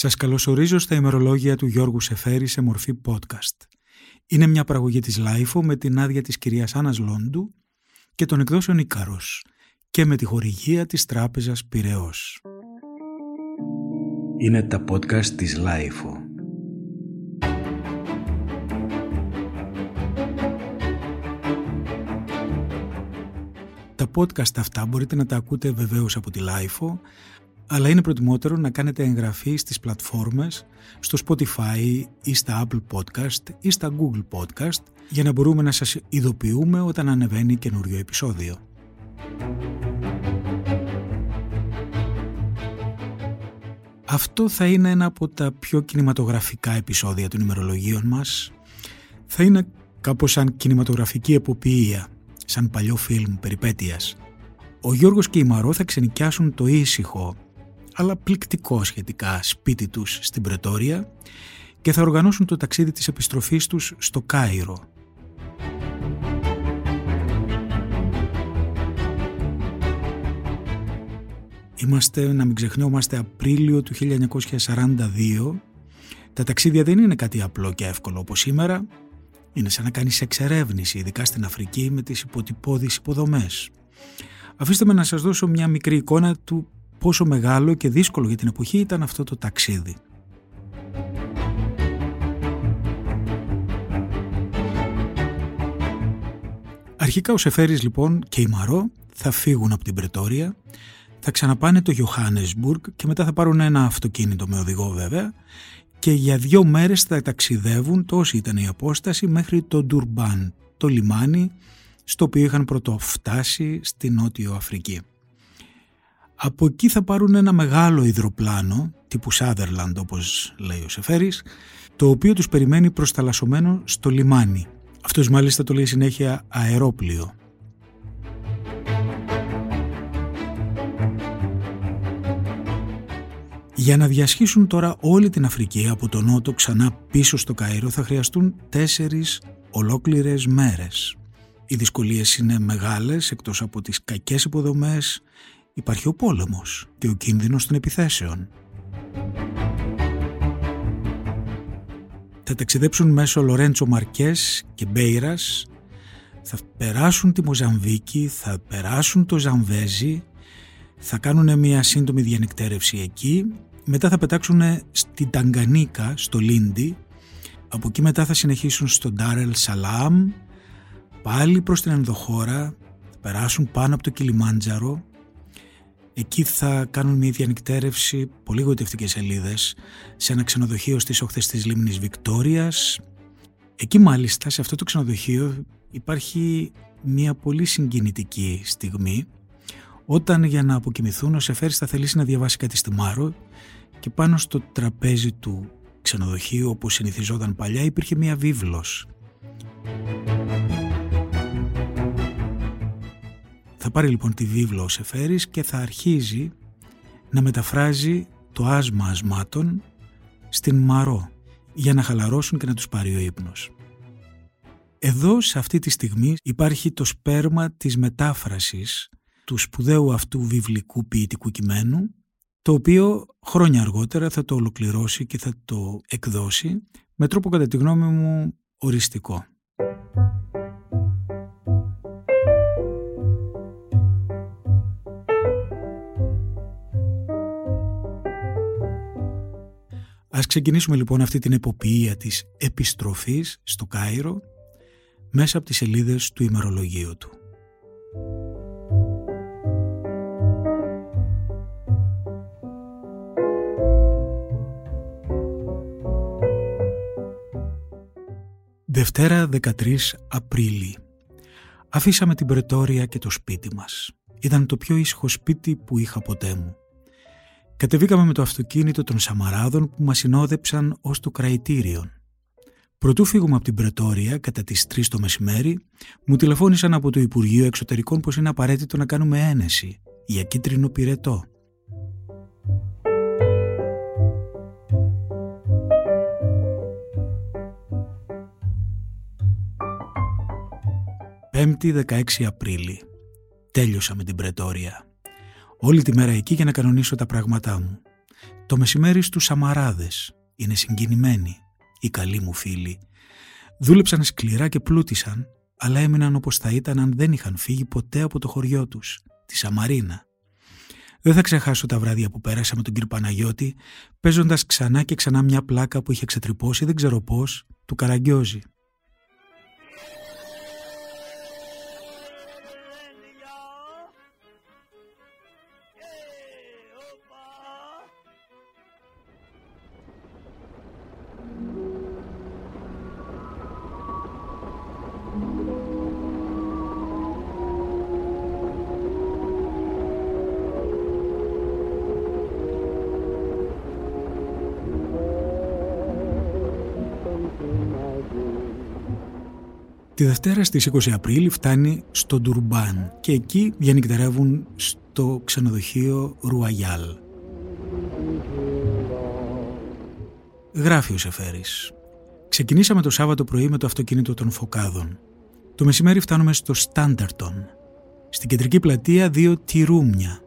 Σας καλωσορίζω στα ημερολόγια του Γιώργου Σεφέρη σε μορφή podcast. Είναι μια παραγωγή της LiFO με την άδεια της κυρίας Άννας Λόντου και των εκδόσεων Ίκαρος και με τη χορηγία της τράπεζας Πυραιός. Είναι τα podcast της LiFO. Τα podcast αυτά μπορείτε να τα ακούτε βεβαίως από τη LiFO, αλλά είναι προτιμότερο να κάνετε εγγραφή στις πλατφόρμες, στο Spotify ή στα Apple Podcast ή στα Google Podcast για να μπορούμε να σας ειδοποιούμε όταν ανεβαίνει καινούριο επεισόδιο. Αυτό θα είναι ένα από τα πιο κινηματογραφικά επεισόδια των ημερολογίων μας. Θα είναι κάπως σαν κινηματογραφική εποπία, σαν παλιό φιλμ περιπέτειας. Ο Γιώργος και η Μαρό θα ξενικιάσουν το ήσυχο αλλά πληκτικό σχετικά σπίτι τους στην Πρετόρια και θα οργανώσουν το ταξίδι της επιστροφής τους στο Κάιρο. Είμαστε, να μην ξεχνιόμαστε, Απρίλιο του 1942. Τα ταξίδια δεν είναι κάτι απλό και εύκολο όπως σήμερα. Είναι σαν να κάνεις εξερεύνηση, ειδικά στην Αφρική, με τις υποτυπώδεις υποδομές. Αφήστε με να σας δώσω μια μικρή εικόνα του πόσο μεγάλο και δύσκολο για την εποχή ήταν αυτό το ταξίδι. Αρχικά ο Σεφέρης λοιπόν και η Μαρό θα φύγουν από την Πρετόρια, θα ξαναπάνε το Johannesburg και μετά θα πάρουν ένα αυτοκίνητο με οδηγό βέβαια και για δύο μέρες θα ταξιδεύουν τόση ήταν η απόσταση μέχρι το Ντουρμπάν, το λιμάνι στο οποίο είχαν πρωτοφτάσει στη Νότιο Αφρική. Από εκεί θα πάρουν ένα μεγάλο υδροπλάνο, τύπου Sutherland όπως λέει ο Σεφέρης, το οποίο τους περιμένει προσταλασσομένο στο λιμάνι. Αυτός μάλιστα το λέει συνέχεια αερόπλιο. Για να διασχίσουν τώρα όλη την Αφρική από τον Νότο ξανά πίσω στο Καΐρο θα χρειαστούν τέσσερις ολόκληρες μέρες. Οι δυσκολίες είναι μεγάλες εκτός από τις κακές υποδομές, υπάρχει ο πόλεμος και ο κίνδυνος των επιθέσεων. Θα ταξιδέψουν μέσω Λορέντσο Μαρκές και Μπέιρας, θα περάσουν τη Μοζαμβίκη, θα περάσουν το Ζαμβέζι, θα κάνουν μια σύντομη διανυκτέρευση εκεί, μετά θα πετάξουν στην Ταγκανίκα, στο Λίντι, από εκεί μετά θα συνεχίσουν στο Ντάρελ Σαλάμ, πάλι προς την ενδοχώρα, θα περάσουν πάνω από το Κιλιμάντζαρο, Εκεί θα κάνουν μια διανυκτέρευση, πολύ γοητευτικές σελίδες σε ένα ξενοδοχείο στις όχθες της λίμνης Βικτόριας. Εκεί μάλιστα, σε αυτό το ξενοδοχείο, υπάρχει μια πολύ συγκινητική στιγμή όταν για να αποκοιμηθούν ο Σεφέρης θα θελήσει να διαβάσει κάτι στη Μάρο και πάνω στο τραπέζι του ξενοδοχείου όπως συνηθιζόταν παλιά υπήρχε μια βίβλος Θα πάρει λοιπόν τη βίβλο ο Σεφέρης και θα αρχίζει να μεταφράζει το άσμα ασμάτων στην Μαρό για να χαλαρώσουν και να τους πάρει ο ύπνος. Εδώ σε αυτή τη στιγμή υπάρχει το σπέρμα της μετάφρασης του σπουδαίου αυτού βιβλικού ποιητικού κειμένου το οποίο χρόνια αργότερα θα το ολοκληρώσει και θα το εκδώσει με τρόπο κατά τη γνώμη μου οριστικό. Ας ξεκινήσουμε λοιπόν αυτή την εποπτεία της επιστροφής στο Κάιρο μέσα από τις σελίδες του ημερολογίου του. Δευτέρα 13 Απρίλη. Αφήσαμε την Πρετόρια και το σπίτι μας. Ήταν το πιο ήσυχο σπίτι που είχα ποτέ μου. Κατεβήκαμε με το αυτοκίνητο των Σαμαράδων που μας συνόδεψαν ως το κραητήριο. Προτού φύγουμε από την Πρετόρια κατά τις 3 το μεσημέρι, μου τηλεφώνησαν από το Υπουργείο Εξωτερικών πως είναι απαραίτητο να κάνουμε ένεση για κίτρινο πυρετό. Πέμπτη 16 Απρίλη. Τέλειωσα με την Πρετόρια όλη τη μέρα εκεί για να κανονίσω τα πράγματά μου. Το μεσημέρι στους Σαμαράδες. Είναι συγκινημένοι, οι καλοί μου φίλοι. Δούλεψαν σκληρά και πλούτησαν, αλλά έμειναν όπως θα ήταν αν δεν είχαν φύγει ποτέ από το χωριό τους, τη Σαμαρίνα. Δεν θα ξεχάσω τα βράδια που πέρασα με τον κύριο Παναγιώτη, παίζοντας ξανά και ξανά μια πλάκα που είχε ξετρυπώσει δεν ξέρω πώς, του Καραγκιόζη. Τη Δευτέρα στις 20 Απρίλη φτάνει στο Ντουρμπάν και εκεί γενικτερεύουν στο ξενοδοχείο Ρουαγιάλ. Γράφει ο Σεφέρης. Ξεκινήσαμε το Σάββατο πρωί με το αυτοκίνητο των Φωκάδων. Το μεσημέρι φτάνουμε στο Στάντερτον. Στην κεντρική πλατεία δύο τυρούμια,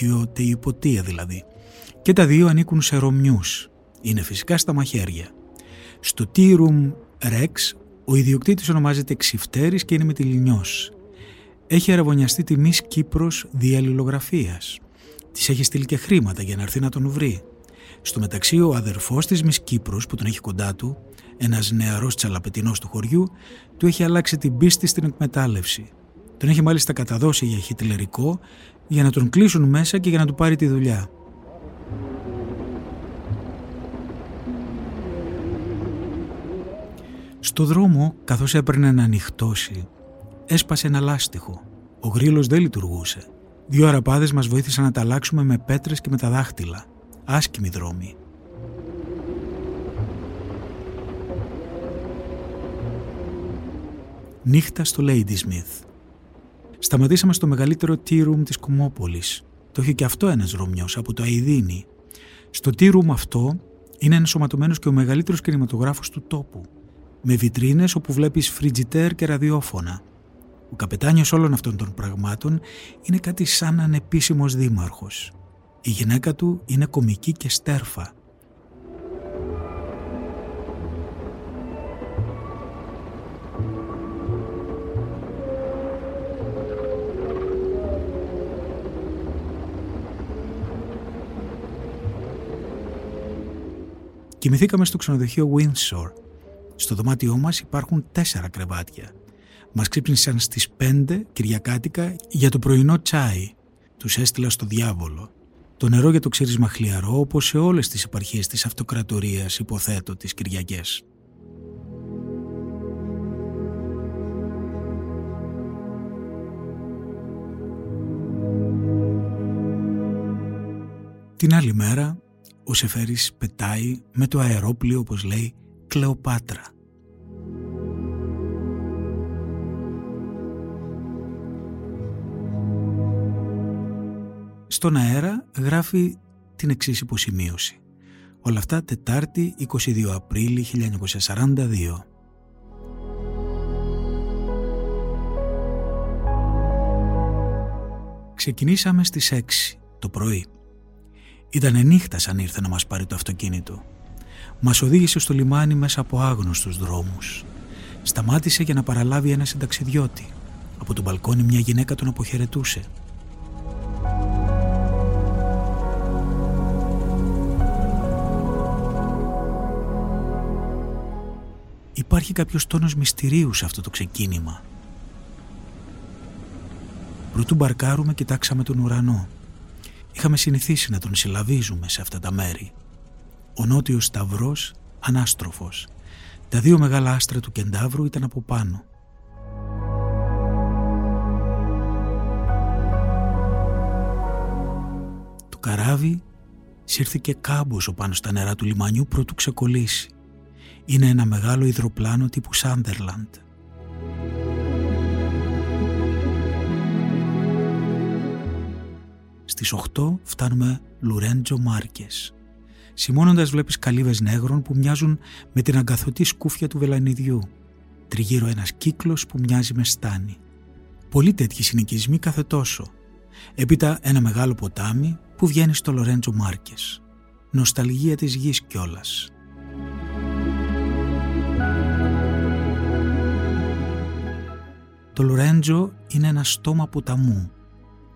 δύο τεϊποτία δηλαδή. Και τα δύο ανήκουν σε Ρωμιούς. Είναι φυσικά στα μαχαίρια. Στο Τύρουμ Ρεξ ο ιδιοκτήτης ονομάζεται Ξυφτέρης και είναι μετυλινιός. Έχει αραβωνιαστεί τη Μης Κύπρος διαλληλογραφίας. Της έχει στείλει και χρήματα για να έρθει να τον βρει. Στο μεταξύ ο αδερφός της Μης Κύπρος που τον έχει κοντά του, ένας νεαρός τσαλαπετινός του χωριού, του έχει αλλάξει την πίστη στην εκμετάλλευση. Τον έχει μάλιστα καταδώσει για χιτλερικό για να τον κλείσουν μέσα και για να του πάρει τη δουλειά. Στο δρόμο, καθώς έπαιρνε να ανοιχτώσει, έσπασε ένα λάστιχο. Ο γρίλος δεν λειτουργούσε. Δύο αραπάδες μας βοήθησαν να τα αλλάξουμε με πέτρες και με τα δάχτυλα. Άσκημη δρόμη. Νύχτα στο Ladysmith. Σταματήσαμε στο μεγαλύτερο tea room της Κομόπολης. Το είχε και αυτό ένας Ρωμιός από το Αιδίνη. Στο tea room αυτό είναι ενσωματωμένος και ο μεγαλύτερος κινηματογράφος του τόπου με βιτρίνες όπου βλέπεις φριτζιτέρ και ραδιόφωνα. Ο καπετάνιος όλων αυτών των πραγμάτων είναι κάτι σαν ανεπίσημος δήμαρχος. Η γυναίκα του είναι κομική και στέρφα. Κοιμηθήκαμε στο ξενοδοχείο Windsor στο δωμάτιό μας υπάρχουν τέσσερα κρεβάτια. Μας ξύπνησαν στις πέντε Κυριακάτικα για το πρωινό τσάι. Τους έστειλα στο διάβολο. Το νερό για το ξύρισμα χλιαρό όπως σε όλες τις επαρχίες της αυτοκρατορίας υποθέτω τις Κυριακές. Την άλλη μέρα ο Σεφέρης πετάει με το αερόπλιο όπως λέει Κλεοπάτρα. Στον αέρα γράφει την εξής υποσημείωση. Όλα αυτά Τετάρτη 22 Απρίλη 1942. Ξεκινήσαμε στις 6 το πρωί. Ήτανε νύχτα σαν ήρθε να μας πάρει το αυτοκίνητο. Μας οδήγησε στο λιμάνι μέσα από άγνωστους δρόμους. Σταμάτησε για να παραλάβει ένα συνταξιδιώτη. Από τον μπαλκόνι μια γυναίκα τον αποχαιρετούσε. Υπάρχει κάποιος τόνος μυστηρίου σε αυτό το ξεκίνημα. Προτού μπαρκάρουμε κοιτάξαμε τον ουρανό. Είχαμε συνηθίσει να τον συλλαβίζουμε σε αυτά τα μέρη ο νότιος σταυρός ανάστροφος. Τα δύο μεγάλα άστρα του κεντάβρου ήταν από πάνω. Το καράβι σύρθηκε κάμποσο πάνω στα νερά του λιμανιού προτού ξεκολλήσει. Είναι ένα μεγάλο υδροπλάνο τύπου Σάντερλαντ. Στις 8 φτάνουμε Λουρέντζο Μάρκες. Σημώνοντας βλέπεις καλύβες νέγρων που μοιάζουν με την αγκαθωτή σκούφια του βελανιδιού. Τριγύρω ένας κύκλος που μοιάζει με στάνη. Πολλοί τέτοιοι συνοικισμοί κάθε τόσο. Έπειτα ένα μεγάλο ποτάμι που βγαίνει στο Λορέντζο Μάρκες. νοσταλγία της γης κιόλας. Το Λορέντζο είναι ένα στόμα ποταμού.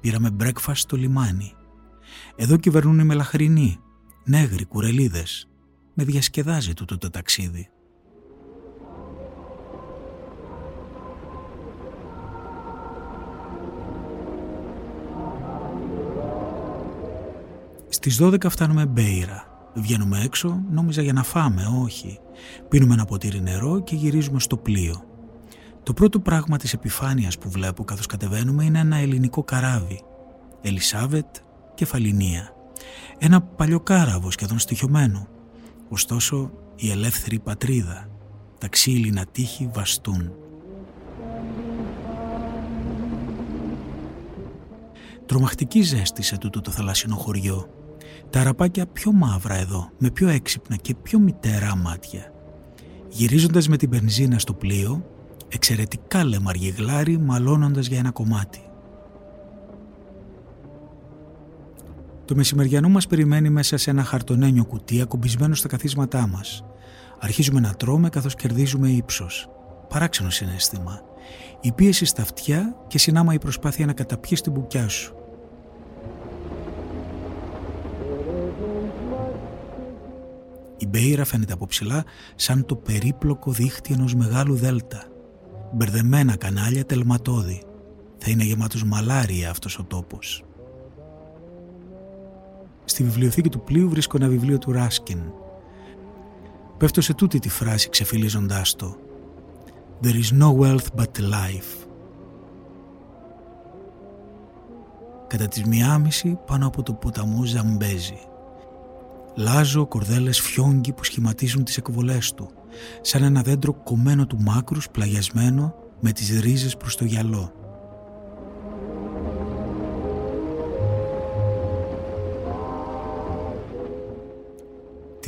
Πήραμε breakfast στο λιμάνι. Εδώ κυβερνούν οι μελαχρινοί, νέγροι, κουρελίδες. Με διασκεδάζει τούτο το ταξίδι. Στις 12 φτάνουμε Μπέιρα. Βγαίνουμε έξω, νόμιζα για να φάμε, όχι. Πίνουμε ένα ποτήρι νερό και γυρίζουμε στο πλοίο. Το πρώτο πράγμα της επιφάνειας που βλέπω καθώς κατεβαίνουμε είναι ένα ελληνικό καράβι. Ελισάβετ και Φαλινία. Ένα παλιό κάραβο σχεδόν στοιχειωμένο. Ωστόσο η ελεύθερη πατρίδα. Τα ξύλινα τείχη βαστούν. Τρομακτική ζέστη σε τούτο το θαλασσινό χωριό. Τα αραπάκια πιο μαύρα εδώ, με πιο έξυπνα και πιο μητέρα μάτια. Γυρίζοντας με την πενζίνα στο πλοίο, εξαιρετικά λεμαργή γλάρι μαλώνοντας για ένα κομμάτι. Το μεσημεριανό μας περιμένει μέσα σε ένα χαρτονένιο κουτί ακουμπισμένο στα καθίσματά μας. Αρχίζουμε να τρώμε καθώς κερδίζουμε ύψος. Παράξενο συνέστημα. Η πίεση στα αυτιά και συνάμα η προσπάθεια να καταπιείς την μπουκιά σου. Η μπέιρα φαίνεται από ψηλά σαν το περίπλοκο δίχτυ ενός μεγάλου δέλτα μπερδεμένα κανάλια τελματώδη. Θα είναι γεμάτος μαλάρια αυτός ο τόπος. Στη βιβλιοθήκη του πλοίου βρίσκω ένα βιβλίο του Ράσκιν. Πέφτω σε τούτη τη φράση ξεφυλίζοντάς το «There is no wealth but life». Κατά τις μιάμιση πάνω από το ποταμό Ζαμπέζι. Λάζω κορδέλες φιόγγι που σχηματίζουν τις εκβολές του σαν ένα δέντρο κομμένο του μάκρους πλαγιασμένο με τις ρίζες προς το γυαλό.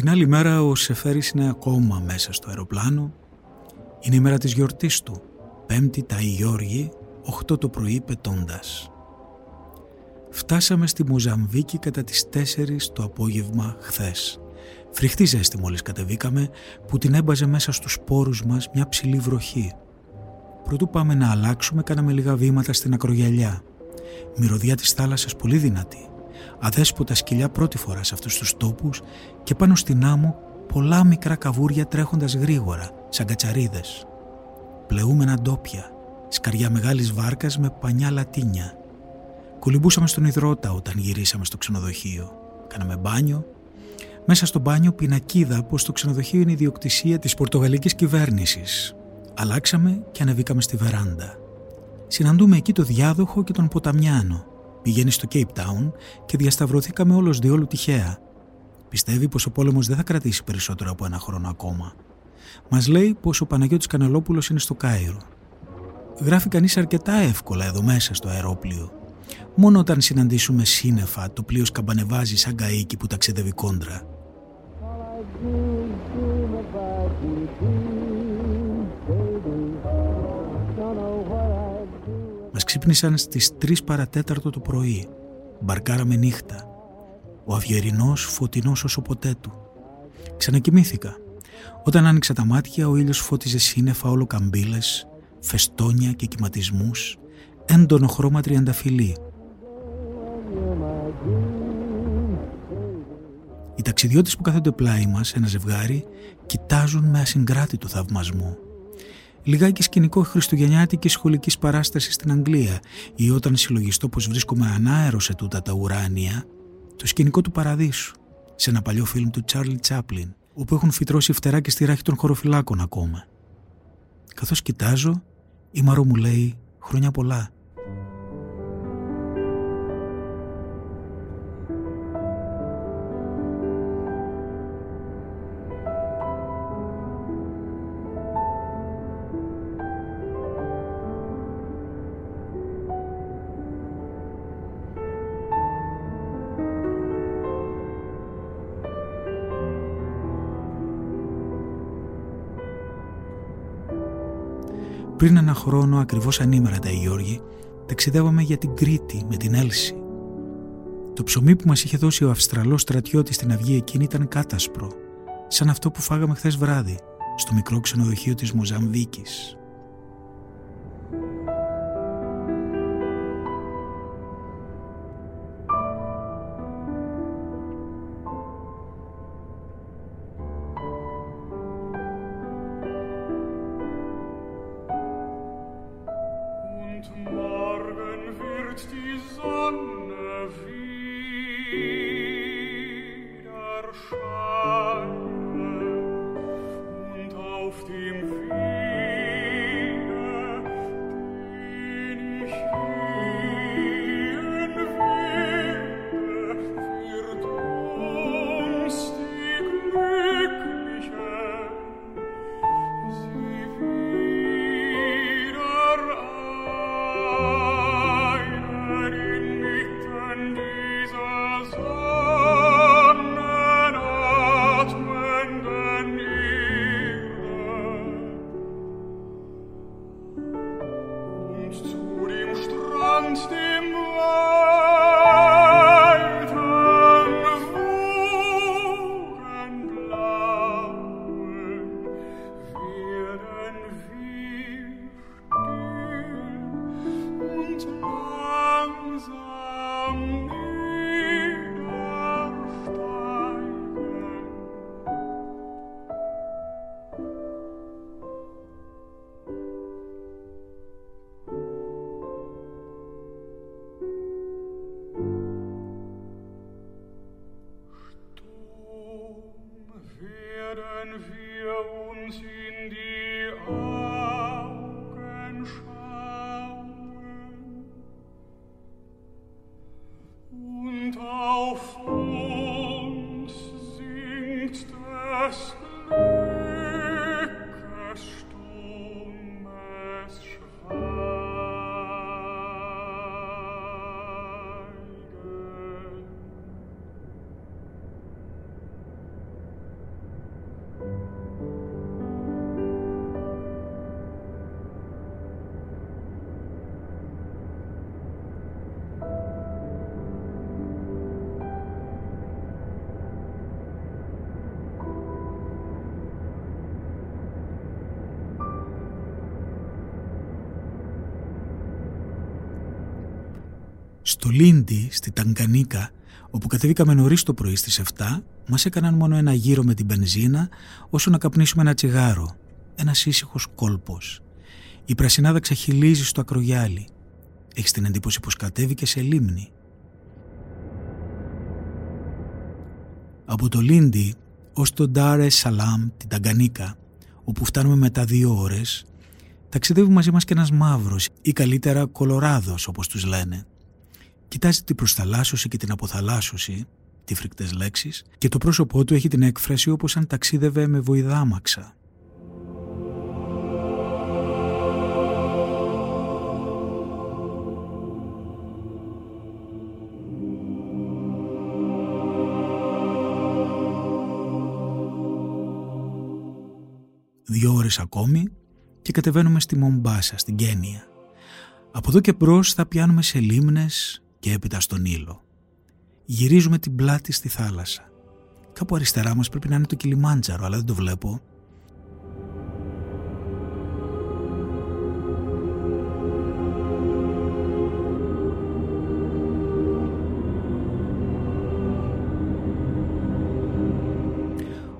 Την άλλη μέρα ο Σεφέρης είναι ακόμα μέσα στο αεροπλάνο. Είναι η μέρα της γιορτής του, πέμπτη τα Ιόργη, 8 το πρωί πετώντας. Φτάσαμε στη Μοζαμβίκη κατά τις 4 το απόγευμα χθες. Φρικτή ζέστη μόλις κατεβήκαμε που την έμπαζε μέσα στους πόρους μας μια ψηλή βροχή. Πρωτού πάμε να αλλάξουμε κάναμε λίγα βήματα στην ακρογιαλιά. Μυρωδιά της θάλασσας πολύ δυνατή. Αδέσποτα σκυλιά πρώτη φορά σε αυτούς τους τόπους και πάνω στην άμμο πολλά μικρά καβούρια τρέχοντας γρήγορα, σαν κατσαρίδες. Πλεούμενα ντόπια, σκαριά μεγάλης βάρκας με πανιά λατίνια. Κολυμπούσαμε στον υδρότα όταν γυρίσαμε στο ξενοδοχείο. Κάναμε μπάνιο μέσα στο μπάνιο πινακίδα πως το ξενοδοχείο είναι ιδιοκτησία της Πορτογαλικής κυβέρνησης. Αλλάξαμε και ανεβήκαμε στη βεράντα. Συναντούμε εκεί το διάδοχο και τον ποταμιάνο. Πηγαίνει στο Cape Town και διασταυρωθήκαμε όλος διόλου τυχαία. Πιστεύει πως ο πόλεμος δεν θα κρατήσει περισσότερο από ένα χρόνο ακόμα. Μας λέει πως ο Παναγιώτης Κανελόπουλος είναι στο Κάιρο. Γράφει κανείς αρκετά εύκολα εδώ μέσα στο αερόπλιο. Μόνο όταν συναντήσουμε σύννεφα το πλοίο σκαμπανεβάζει σαν καΐκι που ταξιδεύει κόντρα. Ξύπνησαν στις 3 παρατέταρτο το πρωί. Μπαρκάραμε νύχτα. Ο αυγερινός φωτεινός όσο ποτέ του. Ξανακοιμήθηκα. Όταν άνοιξα τα μάτια ο ήλιος φώτιζε σύννεφα όλο καμπύλες, φεστόνια και κυματισμούς, έντονο χρώμα τριανταφυλλή. Οι ταξιδιώτες που κάθονται πλάι μας, ένα ζευγάρι, κοιτάζουν με ασυγκράτητο θαυμασμό. Λιγάκι σκηνικό χριστουγεννιάτικης σχολικής παράστασης στην Αγγλία ή όταν συλλογιστώ πως βρίσκομαι ανάερος σε τούτα τα ουράνια, το σκηνικό του παραδείσου, σε ένα παλιό φιλμ του Τσάρλι Τσάπλιν, όπου έχουν φυτρώσει φτερά και στη ράχη των χωροφυλάκων ακόμα. Καθώς κοιτάζω, η Μαρό μου λέει «Χρόνια πολλά». Πριν ένα χρόνο, ακριβώς ανήμερα τα Γιώργη, ταξιδεύαμε για την Κρήτη με την Έλση. Το ψωμί που μας είχε δώσει ο Αυστραλός στρατιώτης στην αυγή εκείνη ήταν κάτασπρο, σαν αυτό που φάγαμε χθες βράδυ, στο μικρό ξενοδοχείο της Μοζαμβίκης. Yeah. Λίντι, στη Ταγκανίκα, όπου κατεβήκαμε νωρίς το πρωί στις 7, μας έκαναν μόνο ένα γύρο με την μπενζίνα, όσο να καπνίσουμε ένα τσιγάρο. Ένας ήσυχος κόλπος. Η πρασινάδα ξεχυλίζει στο ακρογιάλι. Έχεις την εντύπωση πως κατέβηκε σε λίμνη. Από το Λίντι ως το Ντάρε Σαλάμ, την Ταγκανίκα, όπου φτάνουμε μετά δύο ώρες, ταξιδεύει μαζί μας και ένας μαύρος ή καλύτερα κολοράδος όπως τους λένε. Κοιτάζει την προσταλάσσωση και την αποθαλάσσωση, τι φρικτές λέξεις, και το πρόσωπό του έχει την έκφραση όπως αν ταξίδευε με βοηδάμαξα. Δύο ώρες ακόμη και κατεβαίνουμε στη Μομπάσα, στην Κένια. Από εδώ και μπρος θα πιάνουμε σε λίμνες, και έπειτα στον ήλο. Γυρίζουμε την πλάτη στη θάλασσα. Κάπου αριστερά μας πρέπει να είναι το Κιλιμάντζαρο, αλλά δεν το βλέπω.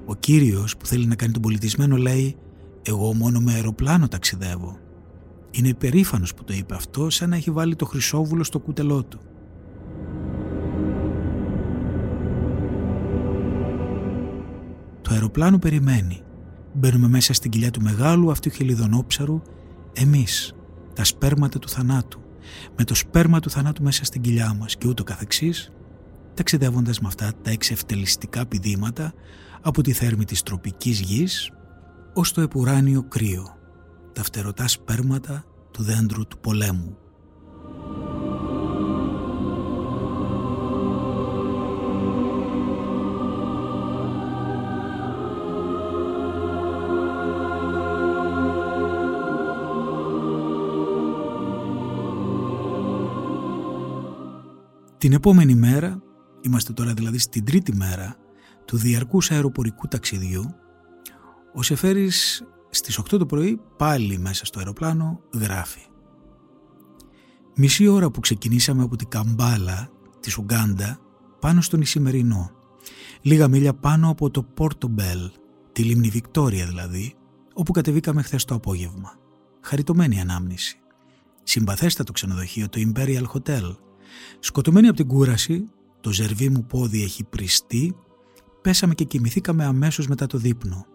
Ο κύριος που θέλει να κάνει τον πολιτισμένο λέει «Εγώ μόνο με αεροπλάνο ταξιδεύω». Είναι υπερήφανος που το είπε αυτό σαν να έχει βάλει το χρυσόβουλο στο κουτελό του. Αεροπλάνο περιμένει. Μπαίνουμε μέσα στην κοιλιά του μεγάλου αυτού χελιδονόψαρου εμείς, τα σπέρματα του θανάτου, με το σπέρμα του θανάτου μέσα στην κοιλιά μας και ούτω καθεξής, ταξιδεύοντας με αυτά τα εξευτελιστικά πηδήματα από τη θέρμη της τροπικής γης ως το επουράνιο κρύο, τα φτερωτά σπέρματα του δέντρου του πολέμου. Την επόμενη μέρα, είμαστε τώρα δηλαδή στην τρίτη μέρα του διαρκούς αεροπορικού ταξιδιού, ο Σεφέρης στις 8 το πρωί πάλι μέσα στο αεροπλάνο γράφει. Μισή ώρα που ξεκινήσαμε από την Καμπάλα της Ουγκάντα πάνω στον Ισημερινό, λίγα μίλια πάνω από το Πόρτο Μπέλ, τη λίμνη Βικτόρια δηλαδή, όπου κατεβήκαμε χθες το απόγευμα. Χαριτωμένη ανάμνηση. Συμπαθέστατο ξενοδοχείο, το Imperial Hotel. Σκοτωμένοι από την κούραση, το ζερβί μου πόδι έχει πριστεί, πέσαμε και κοιμηθήκαμε αμέσως μετά το δείπνο.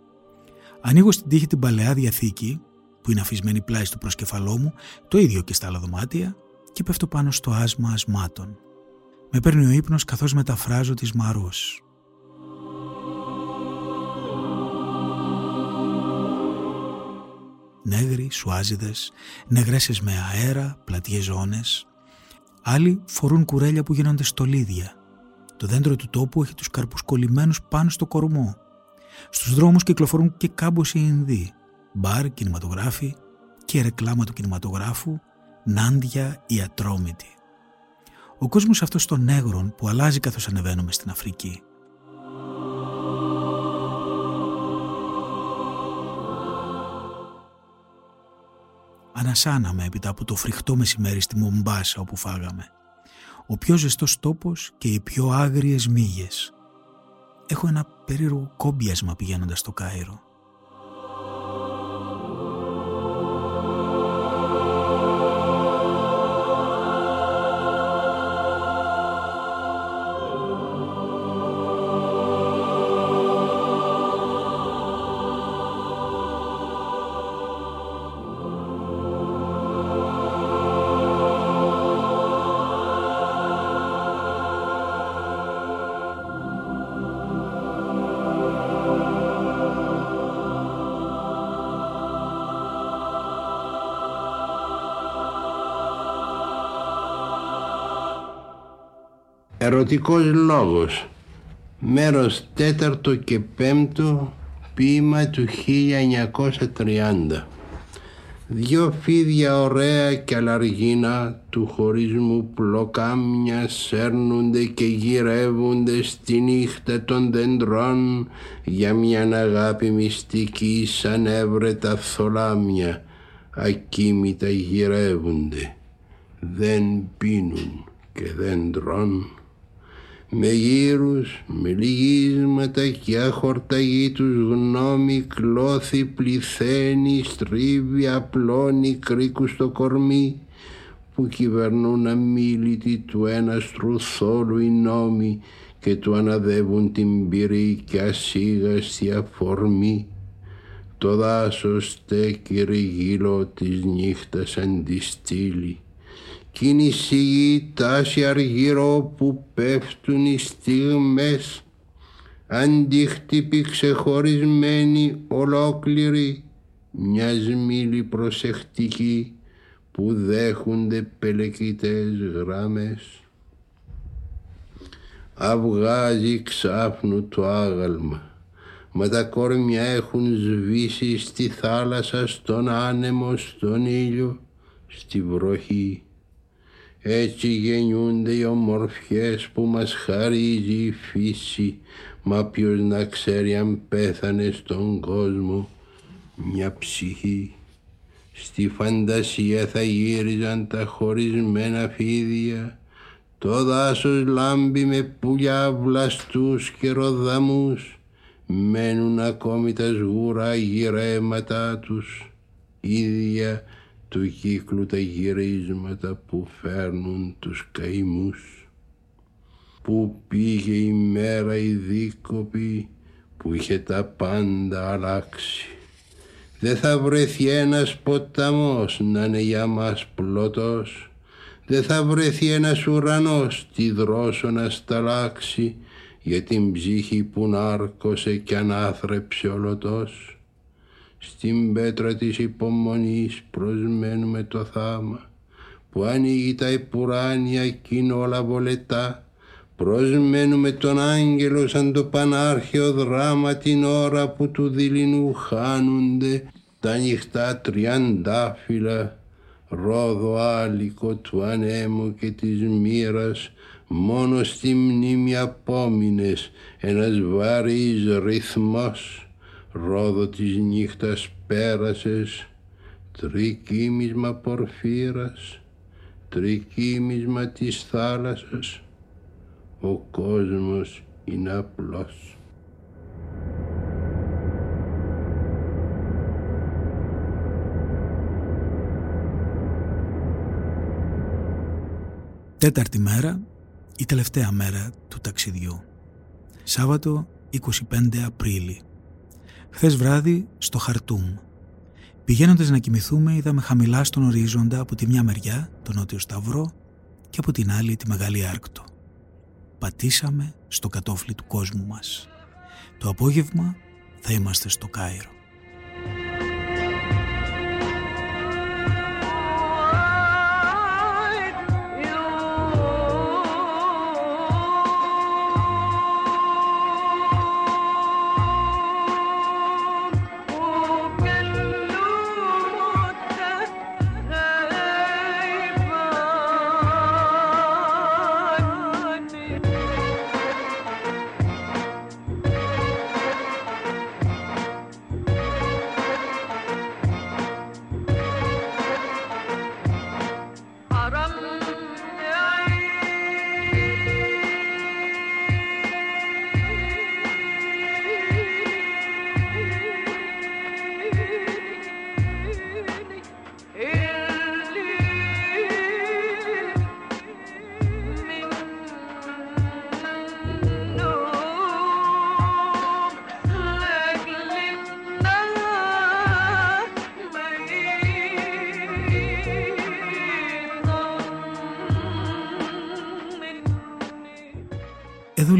Ανοίγω στην τύχη την παλαιά διαθήκη, που είναι αφισμένη πλάι στο προσκεφαλό μου, το ίδιο και στα άλλα δωμάτια, και πέφτω πάνω στο άσμα ασμάτων. Με παίρνει ο ύπνος καθώς μεταφράζω τις μαρούς. Νέγροι, σουάζιδες, νεγρέσες με αέρα, πλατιές ζώνες. Άλλοι φορούν κουρέλια που γίνονται στολίδια. Το δέντρο του τόπου έχει τους καρπούς κολλημένους πάνω στο κορμό. Στους δρόμους κυκλοφορούν και κάμποσοι Ινδοί. Μπαρ, κινηματογράφοι και ρεκλάμα του κινηματογράφου, νάντια ή ατρόμητη. Ο κόσμος αυτός των νέγρων που αλλάζει καθώς ανεβαίνουμε στην Αφρική. Ανασάναμε έπειτα από το φρικτό μεσημέρι στη Μομπάσα όπου φάγαμε. Ο πιο ζεστός τόπος και οι πιο άγριες μύγες. Έχω ένα περίεργο κόμπιασμα πηγαίνοντας στο Κάιρο. Ερωτικός λόγος. Μέρος τέταρτο και πέμπτο Ποίημα του 1930 Δυο φίδια ωραία και αλαργίνα του χωρισμού πλοκάμια σέρνονται και γυρεύονται στη νύχτα των δεντρών για μια αγάπη μυστική σαν έβρετα θολάμια. Ακίμητα γυρεύονται. Δεν πίνουν και δεν τρώνε με γύρους, με λυγίσματα και αχορταγή τους γνώμη κλώθη πληθαίνει, στρίβει, απλώνει κρίκους στο κορμί που κυβερνούν αμήλυτοι του ένα στρουθόλου οι νόμοι και του αναδεύουν την πυρή και ασίγαστη αφορμή. Το δάσος στέκει ρηγύλο της νύχτας αντιστήλει κι είναι η σιγή τάση αργυρό που πέφτουν οι στιγμές. Αντίχτυποι ξεχωρισμένοι ολόκληροι μιας μίλη προσεκτική που δέχονται πελεκητές γράμμες. Αυγάζει ξάφνου το άγαλμα μα τα κόρμια έχουν σβήσει στη θάλασσα, στον άνεμο, στον ήλιο, στη βροχή έτσι γεννιούνται οι ομορφιές που μας χαρίζει η φύση. Μα ποιος να ξέρει αν πέθανε στον κόσμο μια ψυχή. Στη φαντασία θα γύριζαν τα χωρισμένα φίδια. Το δάσος λάμπει με πουλιά βλαστούς και ροδαμούς. Μένουν ακόμη τα σγουρά γυρέματά τους. Ίδια του κύκλου τα γυρίσματα που φέρνουν τους καημούς. Πού πήγε η μέρα η δίκοπη που είχε τα πάντα αλλάξει. Δεν θα βρεθεί ένας ποταμός να είναι για μας πλωτός. Δεν θα βρεθεί ένας ουρανός τη δρόσο να σταλάξει για την ψύχη που νάρκωσε κι ανάθρεψε ολωτός. Στην πέτρα της υπομονής προσμένουμε το θάμα που ανοίγει τα επουράνια κοινόλα βολετά. Προσμένουμε τον άγγελο σαν το πανάρχαιο δράμα την ώρα που του δειλινού χάνονται τα ανοιχτά τριαντάφυλλα ρόδο άλικο του ανέμου και της μοίρας. Μόνο στη μνήμη απόμεινες ένας βαρύς ρυθμός ρόδο της νύχτας πέρασες τρικύμισμα πορφύρας τρικύμισμα της θάλασσας ο κόσμος είναι απλός. Τέταρτη μέρα, η τελευταία μέρα του ταξιδιού. Σάββατο 25 Απρίλη. Χθες βράδυ στο Χαρτούμ. Πηγαίνοντας να κοιμηθούμε είδαμε χαμηλά στον ορίζοντα από τη μια μεριά τον Νότιο Σταυρό και από την άλλη τη Μεγάλη Άρκτο. Πατήσαμε στο κατόφλι του κόσμου μας. Το απόγευμα θα είμαστε στο Κάιρο.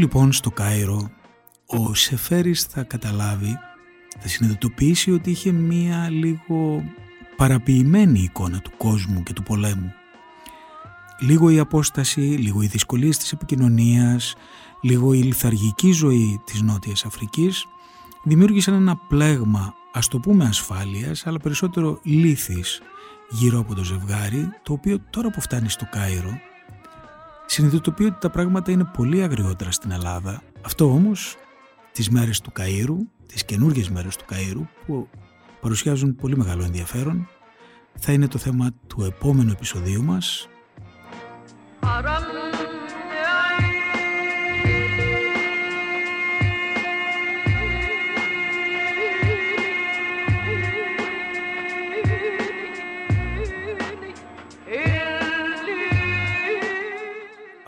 Λοιπόν στο Κάιρο ο Σεφέρης θα καταλάβει, θα συνειδητοποιήσει ότι είχε μία λίγο παραποιημένη εικόνα του κόσμου και του πολέμου. Λίγο η απόσταση, λίγο οι δυσκολίες της επικοινωνίας, λίγο η λιθαργική ζωή της Νότιας Αφρικής δημιούργησαν ένα πλέγμα, ας το πούμε ασφάλειας, αλλά περισσότερο λύθης γύρω από το ζευγάρι, το οποίο τώρα που φτάνει στο Κάιρο συνειδητοποιεί ότι τα πράγματα είναι πολύ αγριότερα στην Ελλάδα. Αυτό όμως τις μέρες του Καΐρου, τις καινούργιες μέρες του Καΐρου που παρουσιάζουν πολύ μεγάλο ενδιαφέρον θα είναι το θέμα του επόμενου επεισοδίου μας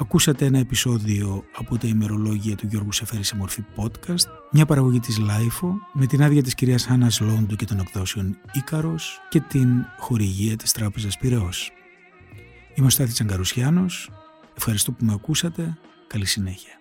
Ακούσατε ένα επεισόδιο από τα ημερολόγια του Γιώργου Σεφέρη σε μορφή podcast, μια παραγωγή της LIFO με την άδεια της κυρίας Χάνας Λόντου και των εκδόσεων Ίκαρος και την χορηγία της Τράπεζας Πυραιός. Είμαι ο Στάθης Αγκαρουσιάνος, ευχαριστώ που με ακούσατε, καλή συνέχεια.